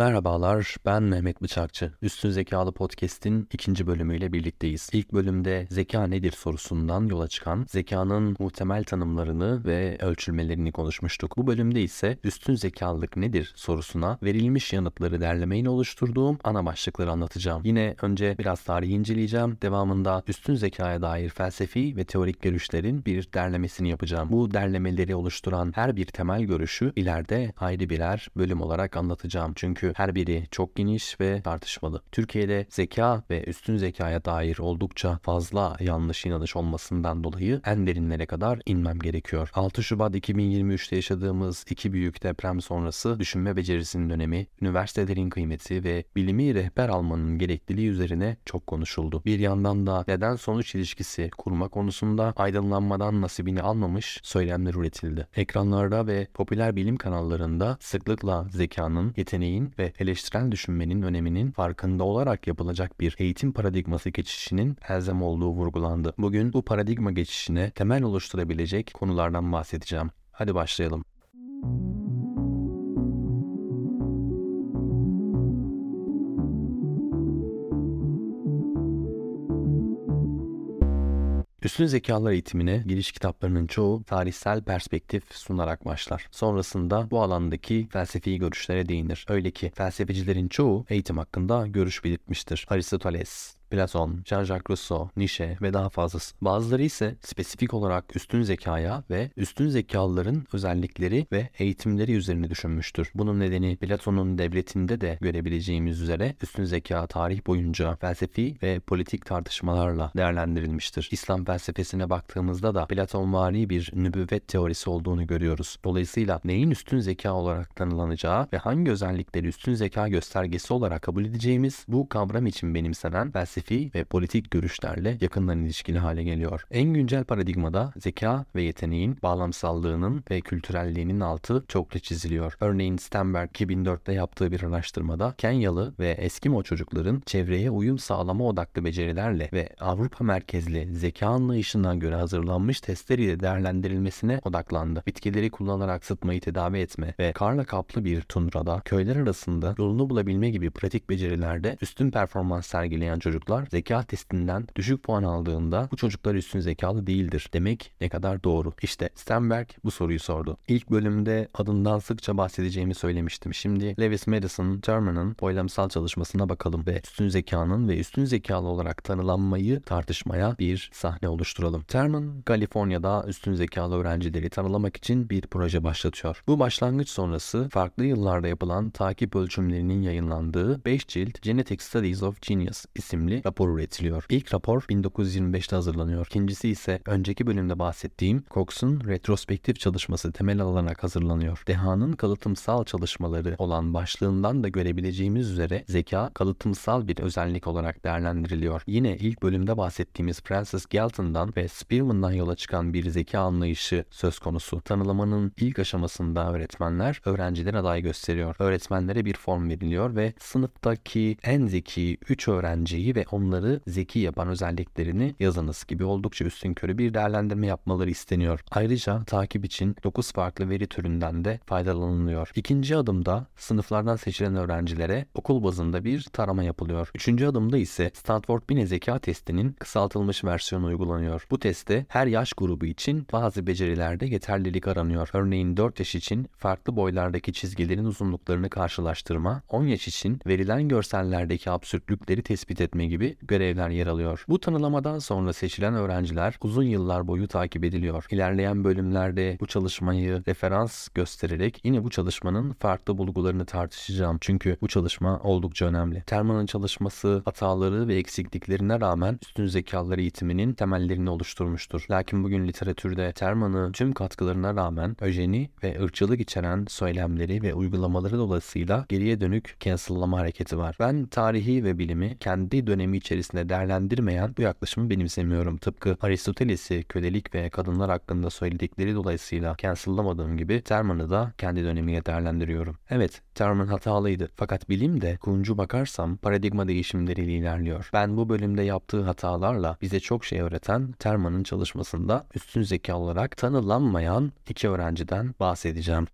Merhabalar, ben Mehmet Bıçakçı. Üstün Zekalı Podcast'in ikinci bölümüyle birlikteyiz. İlk bölümde zeka nedir sorusundan yola çıkan zekanın muhtemel tanımlarını ve ölçülmelerini konuşmuştuk. Bu bölümde ise üstün zekalılık nedir sorusuna verilmiş yanıtları derlemeyle oluşturduğum ana başlıkları anlatacağım. Yine önce biraz tarihi inceleyeceğim. Devamında üstün zekaya dair felsefi ve teorik görüşlerin bir derlemesini yapacağım. Bu derlemeleri oluşturan her bir temel görüşü ileride ayrı birer bölüm olarak anlatacağım. Çünkü her biri çok geniş ve tartışmalı. Türkiye'de zeka ve üstün zekaya dair oldukça fazla yanlış inanış olmasından dolayı en derinlere kadar inmem gerekiyor. 6 Şubat 2023'te yaşadığımız iki büyük deprem sonrası düşünme becerisinin önemi, üniversitelerin kıymeti ve bilimi rehber almanın gerekliliği üzerine çok konuşuldu. Bir yandan da neden sonuç ilişkisi kurma konusunda aydınlanmadan nasibini almamış söylemler üretildi. Ekranlarda ve popüler bilim kanallarında sıklıkla zekanın, yeteneğin ve eleştirel düşünmenin öneminin farkında olarak yapılacak bir eğitim paradigması geçişinin elzem olduğu vurgulandı. Bugün bu paradigma geçişine temel oluşturabilecek konulardan bahsedeceğim. Hadi başlayalım. Üstün zekalar eğitimine giriş kitaplarının çoğu tarihsel perspektif sunarak başlar. Sonrasında bu alandaki felsefi görüşlere değinir. Öyle ki felsefecilerin çoğu eğitim hakkında görüş belirtmiştir. Aristoteles, Platon, Jean-Jacques Rousseau, Nietzsche ve daha fazlası. Bazıları ise spesifik olarak üstün zekaya ve üstün zekalıların özellikleri ve eğitimleri üzerine düşünmüştür. Bunun nedeni Platon'un devletinde de görebileceğimiz üzere üstün zeka tarih boyunca felsefi ve politik tartışmalarla değerlendirilmiştir. İslam felsefesine baktığımızda da Platonvari bir nübüvvet teorisi olduğunu görüyoruz. Dolayısıyla neyin üstün zeka olarak tanımlanacağı ve hangi özellikleri üstün zeka göstergesi olarak kabul edeceğimiz bu kavram için benimsenen felsefi felsefi ve politik görüşlerle yakından ilişkili hale geliyor. En güncel paradigmada zeka ve yeteneğin bağlamsallığının ve kültürelliğinin altı çokça çiziliyor. Örneğin Stenberg 2004'te yaptığı bir araştırmada Kenyalı ve Eskimo çocukların çevreye uyum sağlama odaklı becerilerle ve Avrupa merkezli zeka anlayışına göre hazırlanmış testler ile değerlendirilmesine odaklandı. Bitkileri kullanarak sıtmayı tedavi etme ve karla kaplı bir tundrada köyler arasında yolunu bulabilme gibi pratik becerilerde üstün performans sergileyen çocuklar çocuklar zeka testinden düşük puan aldığında bu çocuklar üstün zekalı değildir demek ne kadar doğru? İşte Stenberg bu soruyu sordu. İlk bölümde adından sıkça bahsedeceğimi söylemiştim. Şimdi Lewis Madison Terman'ın boylamsal çalışmasına bakalım ve üstün zekanın ve üstün zekalı olarak tanılanmayı tartışmaya bir sahne oluşturalım. Terman, Kaliforniya'da üstün zekalı öğrencileri tanılamak için bir proje başlatıyor. Bu başlangıç sonrası farklı yıllarda yapılan takip ölçümlerinin yayınlandığı 5 cilt Genetic Studies of Genius isimli rapor üretiliyor. İlk rapor 1925'te hazırlanıyor. İkincisi ise önceki bölümde bahsettiğim Cox'un retrospektif çalışması temel alarak hazırlanıyor. Deha'nın kalıtımsal çalışmaları olan başlığından da görebileceğimiz üzere zeka kalıtımsal bir özellik olarak değerlendiriliyor. Yine ilk bölümde bahsettiğimiz Francis Galton'dan ve Spearman'dan yola çıkan bir zeka anlayışı söz konusu. Tanılamanın ilk aşamasında öğretmenler öğrenciler aday gösteriyor. Öğretmenlere bir form veriliyor ve sınıftaki en zeki 3 öğrenciyi ve onları zeki yapan özelliklerini yazınız gibi oldukça üstünkörü bir değerlendirme yapmaları isteniyor. Ayrıca takip için 9 farklı veri türünden de faydalanılıyor. İkinci adımda sınıflardan seçilen öğrencilere okul bazında bir tarama yapılıyor. Üçüncü adımda ise Stanford Bine Zeka Testi'nin kısaltılmış versiyonu uygulanıyor. Bu testte her yaş grubu için bazı becerilerde yeterlilik aranıyor. Örneğin 4 yaş için farklı boylardaki çizgilerin uzunluklarını karşılaştırma, 10 yaş için verilen görsellerdeki absürtlükleri tespit etme gibi görevler yer alıyor. Bu tanılamadan sonra seçilen öğrenciler uzun yıllar boyu takip ediliyor. İlerleyen bölümlerde bu çalışmayı referans göstererek yine bu çalışmanın farklı bulgularını tartışacağım. Çünkü bu çalışma oldukça önemli. Terman'ın çalışması hataları ve eksikliklerine rağmen üstün zekalar eğitiminin temellerini oluşturmuştur. Lakin bugün literatürde Terman'ın tüm katkılarına rağmen öjeni ve ırkçılık içeren söylemleri ve uygulamaları dolayısıyla geriye dönük cancel'lama hareketi var. Ben tarihi ve bilimi kendi dönemi dönemi içerisinde değerlendirmeyen bu yaklaşımı benimsemiyorum. Tıpkı Aristoteles'i kölelik ve kadınlar hakkında söyledikleri dolayısıyla cancel'lamadığım gibi Terman'ı da kendi dönemiyle değerlendiriyorum. Evet, Terman hatalıydı. Fakat bilim de kuncu bakarsam paradigma değişimleriyle ilerliyor. Ben bu bölümde yaptığı hatalarla bize çok şey öğreten Terman'ın çalışmasında üstün zeka olarak tanılanmayan iki öğrenciden bahsedeceğim.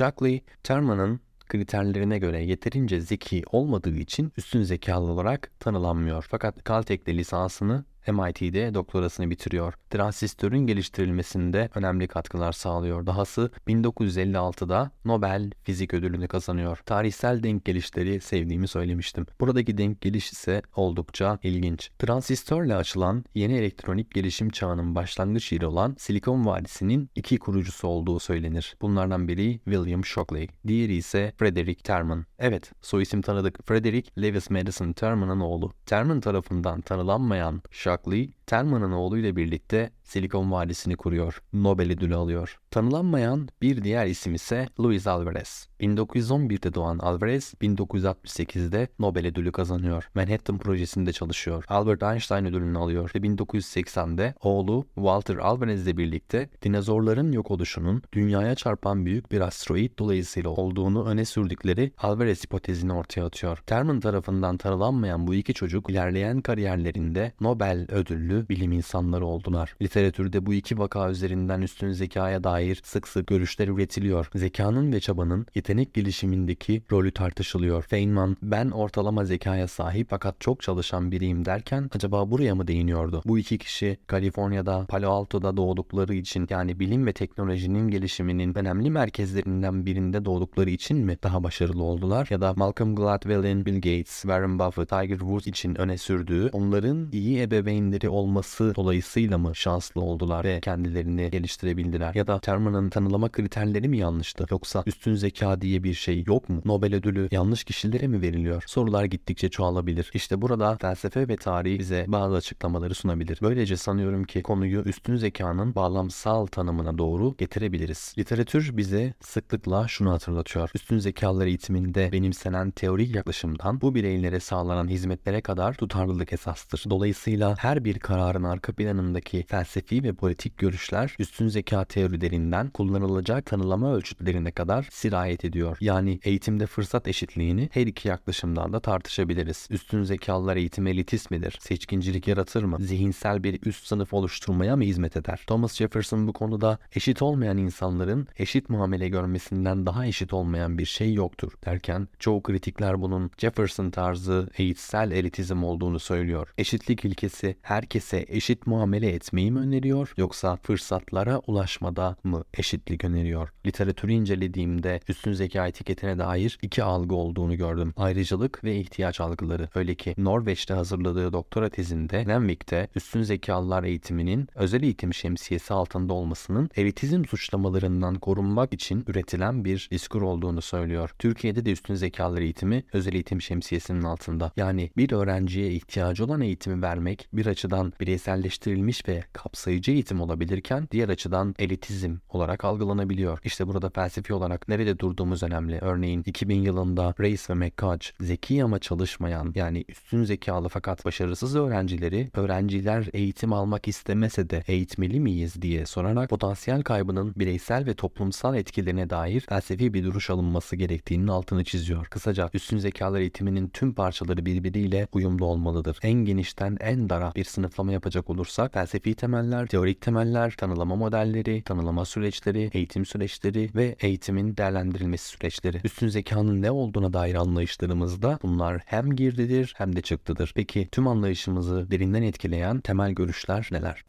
Shockley, Terman'ın kriterlerine göre yeterince zeki olmadığı için üstün zekalı olarak tanılanmıyor. Fakat Caltech'te lisansını MIT'de doktorasını bitiriyor. Transistörün geliştirilmesinde önemli katkılar sağlıyor. Dahası 1956'da Nobel Fizik Ödülünü kazanıyor. Tarihsel denk gelişleri sevdiğimi söylemiştim. Buradaki denk geliş ise oldukça ilginç. Transistörle açılan yeni elektronik gelişim çağının başlangıç yeri olan Silikon Vadisi'nin iki kurucusu olduğu söylenir. Bunlardan biri William Shockley, diğeri ise Frederick Terman. Evet, soyisim tanıdık. Frederick Lewis Madison Terman'ın oğlu. Terman tarafından tanılanmayan Jacques Lee, Terman'ın oğluyla birlikte Silikon Vadisi'ni kuruyor. Nobel ödülü alıyor. Tanılanmayan bir diğer isim ise Luis Alvarez. 1911'de doğan Alvarez 1968'de Nobel ödülü kazanıyor. Manhattan projesinde çalışıyor. Albert Einstein ödülünü alıyor ve 1980'de oğlu Walter Alvarez ile birlikte dinozorların yok oluşunun dünyaya çarpan büyük bir asteroid dolayısıyla olduğunu öne sürdükleri Alvarez hipotezini ortaya atıyor. Terman tarafından tanılanmayan bu iki çocuk ilerleyen kariyerlerinde Nobel ödüllü bilim insanları oldular. Literatürde bu iki vaka üzerinden üstün zekaya dair sık sık görüşler üretiliyor. Zekanın ve çabanın yetenek gelişimindeki rolü tartışılıyor. Feynman, ben ortalama zekaya sahip fakat çok çalışan biriyim derken acaba buraya mı değiniyordu? Bu iki kişi Kaliforniya'da, Palo Alto'da doğdukları için yani bilim ve teknolojinin gelişiminin önemli merkezlerinden birinde doğdukları için mi daha başarılı oldular? Ya da Malcolm Gladwell'in Bill Gates, Warren Buffett, Tiger Woods için öne sürdüğü onların iyi ebeveynleri olması dolayısıyla mı şanslı oldular ve kendilerini geliştirebildiler? Ya da Terman'ın tanılama kriterleri mi yanlıştı? Yoksa üstün zeka diye bir şey yok mu? Nobel ödülü yanlış kişilere mi veriliyor? Sorular gittikçe çoğalabilir. İşte burada felsefe ve tarih bize bazı açıklamaları sunabilir. Böylece sanıyorum ki konuyu üstün zekanın bağlamsal tanımına doğru getirebiliriz. Literatür bize sıklıkla şunu hatırlatıyor. Üstün zekalar eğitiminde benimsenen teorik yaklaşımdan bu bireylere sağlanan hizmetlere kadar tutarlılık esastır. Dolayısıyla her bir kararın arka planındaki felsefi ve politik görüşler üstün zeka teorilerinden kullanılacak tanılama ölçütlerine kadar sirayet ediyor. Yani eğitimde fırsat eşitliğini her iki yaklaşımdan da tartışabiliriz. Üstün zekalılar eğitim elitist midir? Seçkincilik yaratır mı? Zihinsel bir üst sınıf oluşturmaya mı hizmet eder? Thomas Jefferson bu konuda eşit olmayan insanların eşit muamele görmesinden daha eşit olmayan bir şey yoktur derken çoğu kritikler bunun Jefferson tarzı eğitsel elitizm olduğunu söylüyor. Eşitlik ilkesi herkese eşit muamele etmeyi mi öneriyor yoksa fırsatlara ulaşmada mı eşitlik öneriyor? Literatürü incelediğimde üstün zeka etiketine dair iki algı olduğunu gördüm. Ayrıcalık ve ihtiyaç algıları. Öyle ki Norveç'te hazırladığı doktora tezinde Lenvik'te üstün zekalılar eğitiminin özel eğitim şemsiyesi altında olmasının elitizm suçlamalarından korunmak için üretilen bir diskur olduğunu söylüyor. Türkiye'de de üstün zekalar eğitimi özel eğitim şemsiyesinin altında. Yani bir öğrenciye ihtiyacı olan eğitimi vermek bir açıdan bireyselleştirilmiş ve kapsayıcı eğitim olabilirken diğer açıdan elitizm olarak algılanabiliyor. İşte burada felsefi olarak nerede durduğumuz önemli. Örneğin 2000 yılında Reis ve McCudge zeki ama çalışmayan yani üstün zekalı fakat başarısız öğrencileri öğrenciler eğitim almak istemese de eğitmeli miyiz diye sorarak potansiyel kaybının bireysel ve toplumsal etkilerine dair felsefi bir duruş alınması gerektiğinin altını çiziyor. Kısaca üstün zekalar eğitiminin tüm parçaları birbiriyle uyumlu olmalıdır. En genişten en dara bir sınıflama yapacak olursak felsefi temeller, teorik temeller, tanılama modelleri, tanılama süreçleri, eğitim süreçleri ve eğitimin değerlendirilmesi süreçleri. Üstün zekanın ne olduğuna dair anlayışlarımızda bunlar hem girdidir hem de çıktıdır. Peki tüm anlayışımızı derinden etkileyen temel görüşler neler?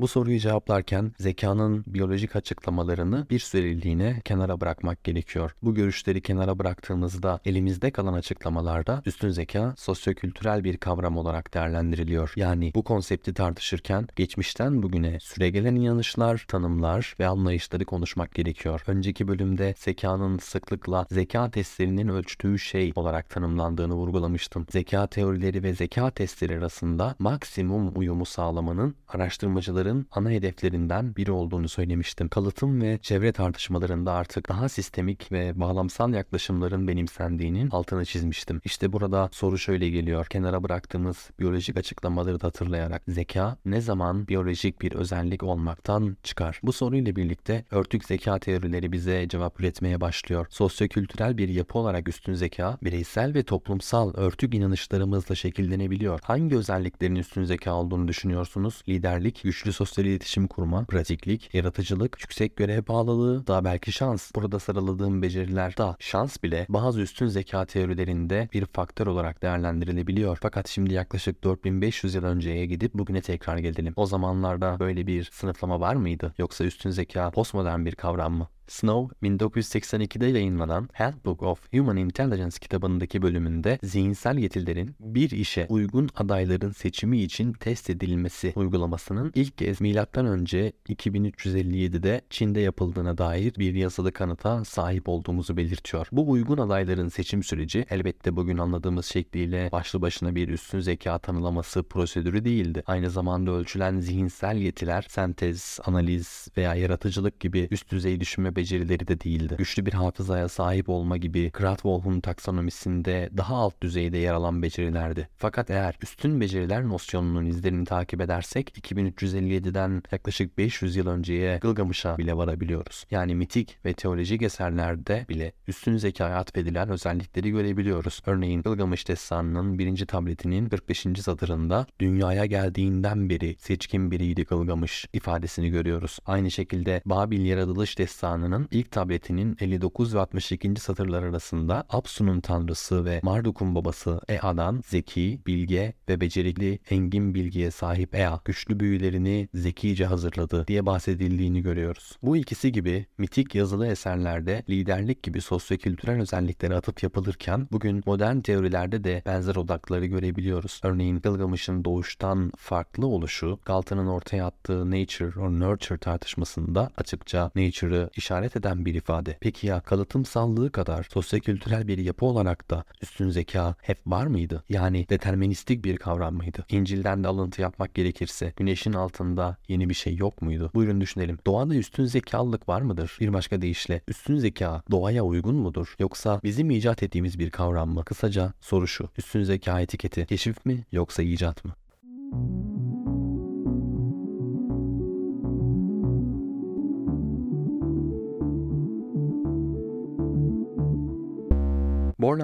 Bu soruyu cevaplarken zekanın biyolojik açıklamalarını bir süreliğine kenara bırakmak gerekiyor. Bu görüşleri kenara bıraktığımızda elimizde kalan açıklamalarda üstün zeka sosyokültürel bir kavram olarak değerlendiriliyor. Yani bu konsepti tartışırken geçmişten bugüne süregelen inanışlar, tanımlar ve anlayışları konuşmak gerekiyor. Önceki bölümde zekanın sıklıkla zeka testlerinin ölçtüğü şey olarak tanımlandığını vurgulamıştım. Zeka teorileri ve zeka testleri arasında maksimum uyumu sağlamanın araştırmacıların tartışmaların ana hedeflerinden biri olduğunu söylemiştim. Kalıtım ve çevre tartışmalarında artık daha sistemik ve bağlamsal yaklaşımların benimsendiğinin altını çizmiştim. İşte burada soru şöyle geliyor. Kenara bıraktığımız biyolojik açıklamaları da hatırlayarak zeka ne zaman biyolojik bir özellik olmaktan çıkar? Bu soruyla birlikte örtük zeka teorileri bize cevap üretmeye başlıyor. Sosyokültürel bir yapı olarak üstün zeka, bireysel ve toplumsal örtük inanışlarımızla şekillenebiliyor. Hangi özelliklerin üstün zeka olduğunu düşünüyorsunuz? Liderlik, güçlü sosyal iletişim kurma, pratiklik, yaratıcılık, yüksek görev bağlılığı, daha belki şans. Burada sıraladığım beceriler da şans bile bazı üstün zeka teorilerinde bir faktör olarak değerlendirilebiliyor. Fakat şimdi yaklaşık 4500 yıl önceye gidip bugüne tekrar gelelim. O zamanlarda böyle bir sınıflama var mıydı? Yoksa üstün zeka postmodern bir kavram mı? Snow 1982'de yayınlanan Handbook of Human Intelligence kitabındaki bölümünde zihinsel yetilerin bir işe uygun adayların seçimi için test edilmesi uygulamasının ilk kez M.Ö. 2357'de Çin'de yapıldığına dair bir yazılı kanıta sahip olduğumuzu belirtiyor. Bu uygun adayların seçim süreci elbette bugün anladığımız şekliyle başlı başına bir üstün zeka tanılaması prosedürü değildi. Aynı zamanda ölçülen zihinsel yetiler sentez, analiz veya yaratıcılık gibi üst düzey düşünme becerileri de değildi. Güçlü bir hafızaya sahip olma gibi Krathwohl'un taksonomisinde daha alt düzeyde yer alan becerilerdi. Fakat eğer üstün beceriler nosyonunun izlerini takip edersek 2357'den yaklaşık 500 yıl önceye Gılgamış'a bile varabiliyoruz. Yani mitik ve teolojik eserlerde bile üstün zekaya atfedilen özellikleri görebiliyoruz. Örneğin Gılgamış destanının birinci tabletinin 45. satırında dünyaya geldiğinden beri seçkin biriydi Gılgamış ifadesini görüyoruz. Aynı şekilde Babil yaratılış destanının Kur'an'ın ilk tabletinin 59 ve 62. satırlar arasında Apsu'nun tanrısı ve Marduk'un babası Ea'dan zeki, bilge ve becerikli engin bilgiye sahip Ea güçlü büyülerini zekice hazırladı diye bahsedildiğini görüyoruz. Bu ikisi gibi mitik yazılı eserlerde liderlik gibi sosyokültürel özelliklere atıp yapılırken bugün modern teorilerde de benzer odakları görebiliyoruz. Örneğin Gılgamış'ın doğuştan farklı oluşu Galton'ın ortaya attığı nature or nurture tartışmasında açıkça nature'ı işaret işaret eden bir ifade. Peki ya kalıtımsallığı kadar sosyokültürel bir yapı olarak da üstün zeka hep var mıydı? Yani deterministik bir kavram mıydı? İncil'den de alıntı yapmak gerekirse güneşin altında yeni bir şey yok muydu? Buyurun düşünelim. Doğada üstün zekalılık var mıdır? Bir başka deyişle üstün zeka doğaya uygun mudur? Yoksa bizim icat ettiğimiz bir kavram mı? Kısaca soru şu. Üstün zeka etiketi keşif mi yoksa icat mı?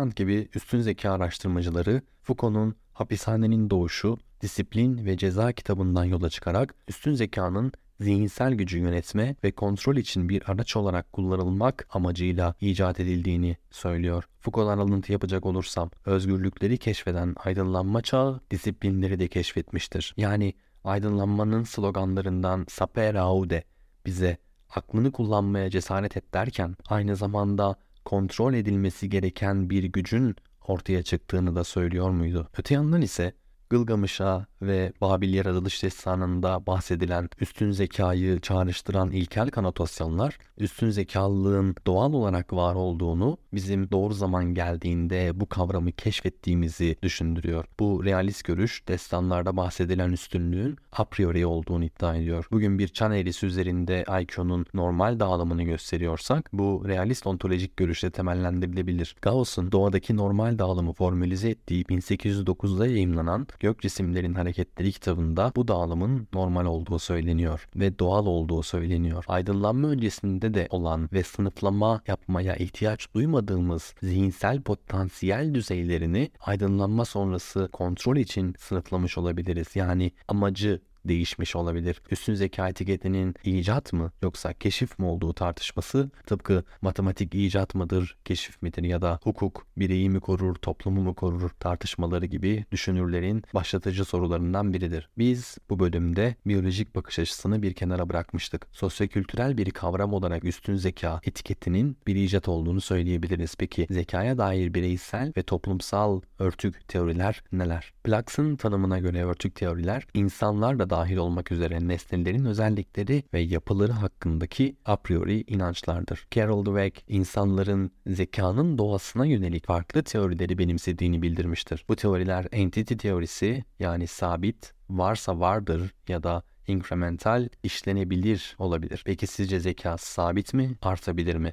Borland gibi üstün zeka araştırmacıları Foucault'un Hapishanenin Doğuşu, Disiplin ve Ceza kitabından yola çıkarak üstün zekanın zihinsel gücü yönetme ve kontrol için bir araç olarak kullanılmak amacıyla icat edildiğini söylüyor. Foucault'dan alıntı yapacak olursam, özgürlükleri keşfeden aydınlanma çağı disiplinleri de keşfetmiştir. Yani aydınlanmanın sloganlarından sapere aude bize aklını kullanmaya cesaret et derken aynı zamanda kontrol edilmesi gereken bir gücün ortaya çıktığını da söylüyor muydu? Öte yandan ise Gılgamış'a ve Babil yaratılış destanında bahsedilen üstün zekayı çağrıştıran ilkel kanotasyonlar üstün zekalılığın doğal olarak var olduğunu bizim doğru zaman geldiğinde bu kavramı keşfettiğimizi düşündürüyor. Bu realist görüş destanlarda bahsedilen üstünlüğün a priori olduğunu iddia ediyor. Bugün bir çan eğrisi üzerinde IQ'nun normal dağılımını gösteriyorsak bu realist ontolojik görüşle temellendirilebilir. Gauss'un doğadaki normal dağılımı formülize ettiği 1809'da yayımlanan Gök Cisimlerin Hareketleri kitabında bu dağılımın normal olduğu söyleniyor ve doğal olduğu söyleniyor. Aydınlanma öncesinde de olan ve sınıflama yapmaya ihtiyaç duymadığımız zihinsel potansiyel düzeylerini aydınlanma sonrası kontrol için sınıflamış olabiliriz. Yani amacı değişmiş olabilir. Üstün zeka etiketinin icat mı yoksa keşif mi olduğu tartışması tıpkı matematik icat mıdır, keşif midir ya da hukuk bireyi mi korur, toplumu mu korur tartışmaları gibi düşünürlerin başlatıcı sorularından biridir. Biz bu bölümde biyolojik bakış açısını bir kenara bırakmıştık. Sosyokültürel bir kavram olarak üstün zeka etiketinin bir icat olduğunu söyleyebiliriz. Peki zekaya dair bireysel ve toplumsal örtük teoriler neler? Plax'ın tanımına göre örtük teoriler insanlar da dahil olmak üzere nesnelerin özellikleri ve yapıları hakkındaki a priori inançlardır. Carol Dweck, insanların zekanın doğasına yönelik farklı teorileri benimsediğini bildirmiştir. Bu teoriler entity teorisi yani sabit, varsa vardır ya da incremental, işlenebilir olabilir. Peki sizce zeka sabit mi, artabilir mi?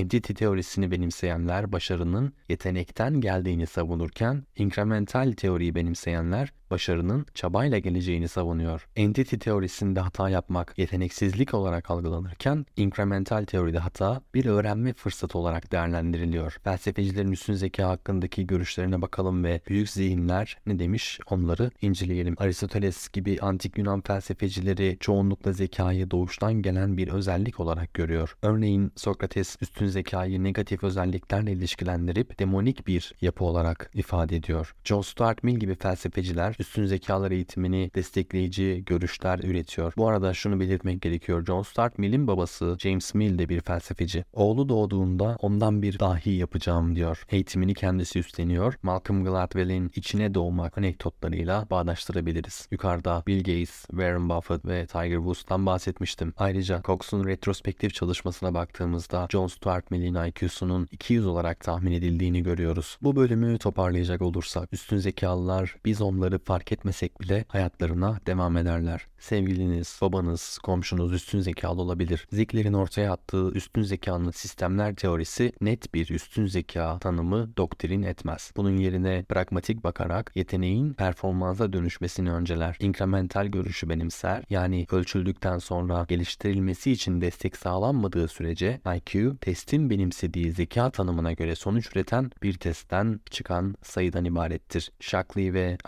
Entity teorisini benimseyenler başarının yetenekten geldiğini savunurken, incremental teoriyi benimseyenler başarının çabayla geleceğini savunuyor. Entity teorisinde hata yapmak yeteneksizlik olarak algılanırken incremental teoride hata bir öğrenme fırsatı olarak değerlendiriliyor. Felsefecilerin üstün zeka hakkındaki görüşlerine bakalım ve büyük zihinler ne demiş onları inceleyelim. Aristoteles gibi antik Yunan felsefecileri çoğunlukla zekayı doğuştan gelen bir özellik olarak görüyor. Örneğin Sokrates üstün zekayı negatif özelliklerle ilişkilendirip demonik bir yapı olarak ifade ediyor. John Stuart Mill gibi felsefeciler üstün zekalar eğitimini destekleyici görüşler üretiyor. Bu arada şunu belirtmek gerekiyor. John Stuart Mill'in babası James Mill de bir felsefeci. Oğlu doğduğunda ondan bir dahi yapacağım diyor. Eğitimini kendisi üstleniyor. Malcolm Gladwell'in içine doğmak anekdotlarıyla bağdaştırabiliriz. Yukarıda Bill Gates, Warren Buffett ve Tiger Woods'tan bahsetmiştim. Ayrıca Cox'un retrospektif çalışmasına baktığımızda John Stuart Mill'in IQ'sunun 200 olarak tahmin edildiğini görüyoruz. Bu bölümü toparlayacak olursak üstün zekalılar biz onları fark etmesek bile hayatlarına devam ederler. Sevgiliniz, babanız, komşunuz üstün zekalı olabilir. Zikler'in ortaya attığı üstün zekanın sistemler teorisi net bir üstün zeka tanımı doktrin etmez. Bunun yerine pragmatik bakarak yeteneğin performansa dönüşmesini önceler. İnkremental görüşü benimser. Yani ölçüldükten sonra geliştirilmesi için destek sağlanmadığı sürece IQ testin benimsediği zeka tanımına göre sonuç üreten bir testten çıkan sayıdan ibarettir. Shockley ve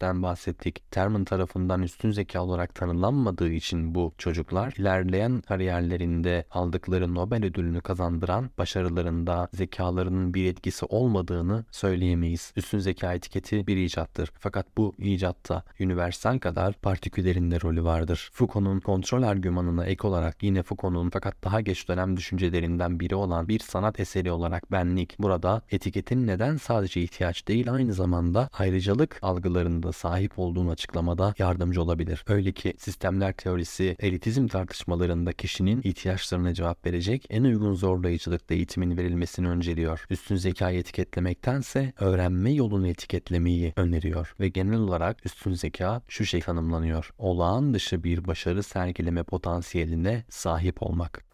Alvarez'den bahsettik. Terman tarafından üstün zeka olarak tanımlanmadığı için bu çocuklar ilerleyen kariyerlerinde aldıkları Nobel ödülünü kazandıran başarılarında zekalarının bir etkisi olmadığını söyleyemeyiz. Üstün zeka etiketi bir icattır. Fakat bu icatta universal kadar partiküllerin de rolü vardır. Foucault'un kontrol argümanına ek olarak yine Foucault'un fakat daha geç dönem düşüncelerinden biri olan bir sanat eseri olarak benlik burada etiketin neden sadece ihtiyaç değil aynı zamanda ayrıcalık algılarında sahip olduğunu açıklamada yardımcı olabilir. Öyle ki sistemler teorisi elitizm tartışmalarında kişinin ihtiyaçlarına cevap verecek en uygun zorlayıcılıkta eğitimin verilmesini önceliyor. Üstün zekayı etiketlemektense öğrenme yolunu etiketlemeyi öneriyor ve genel olarak üstün zeka şu şey tanımlanıyor. Olağan dışı bir başarı sergileme potansiyeline sahip olmak.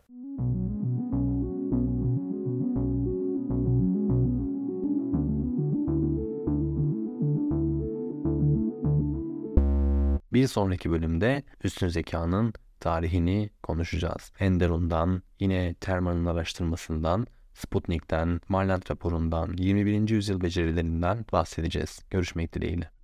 Bir sonraki bölümde üstün zekanın tarihini konuşacağız. Enderun'dan, yine Terman'ın araştırmasından, Sputnik'ten, Marland raporundan, 21. yüzyıl becerilerinden bahsedeceğiz. Görüşmek dileğiyle.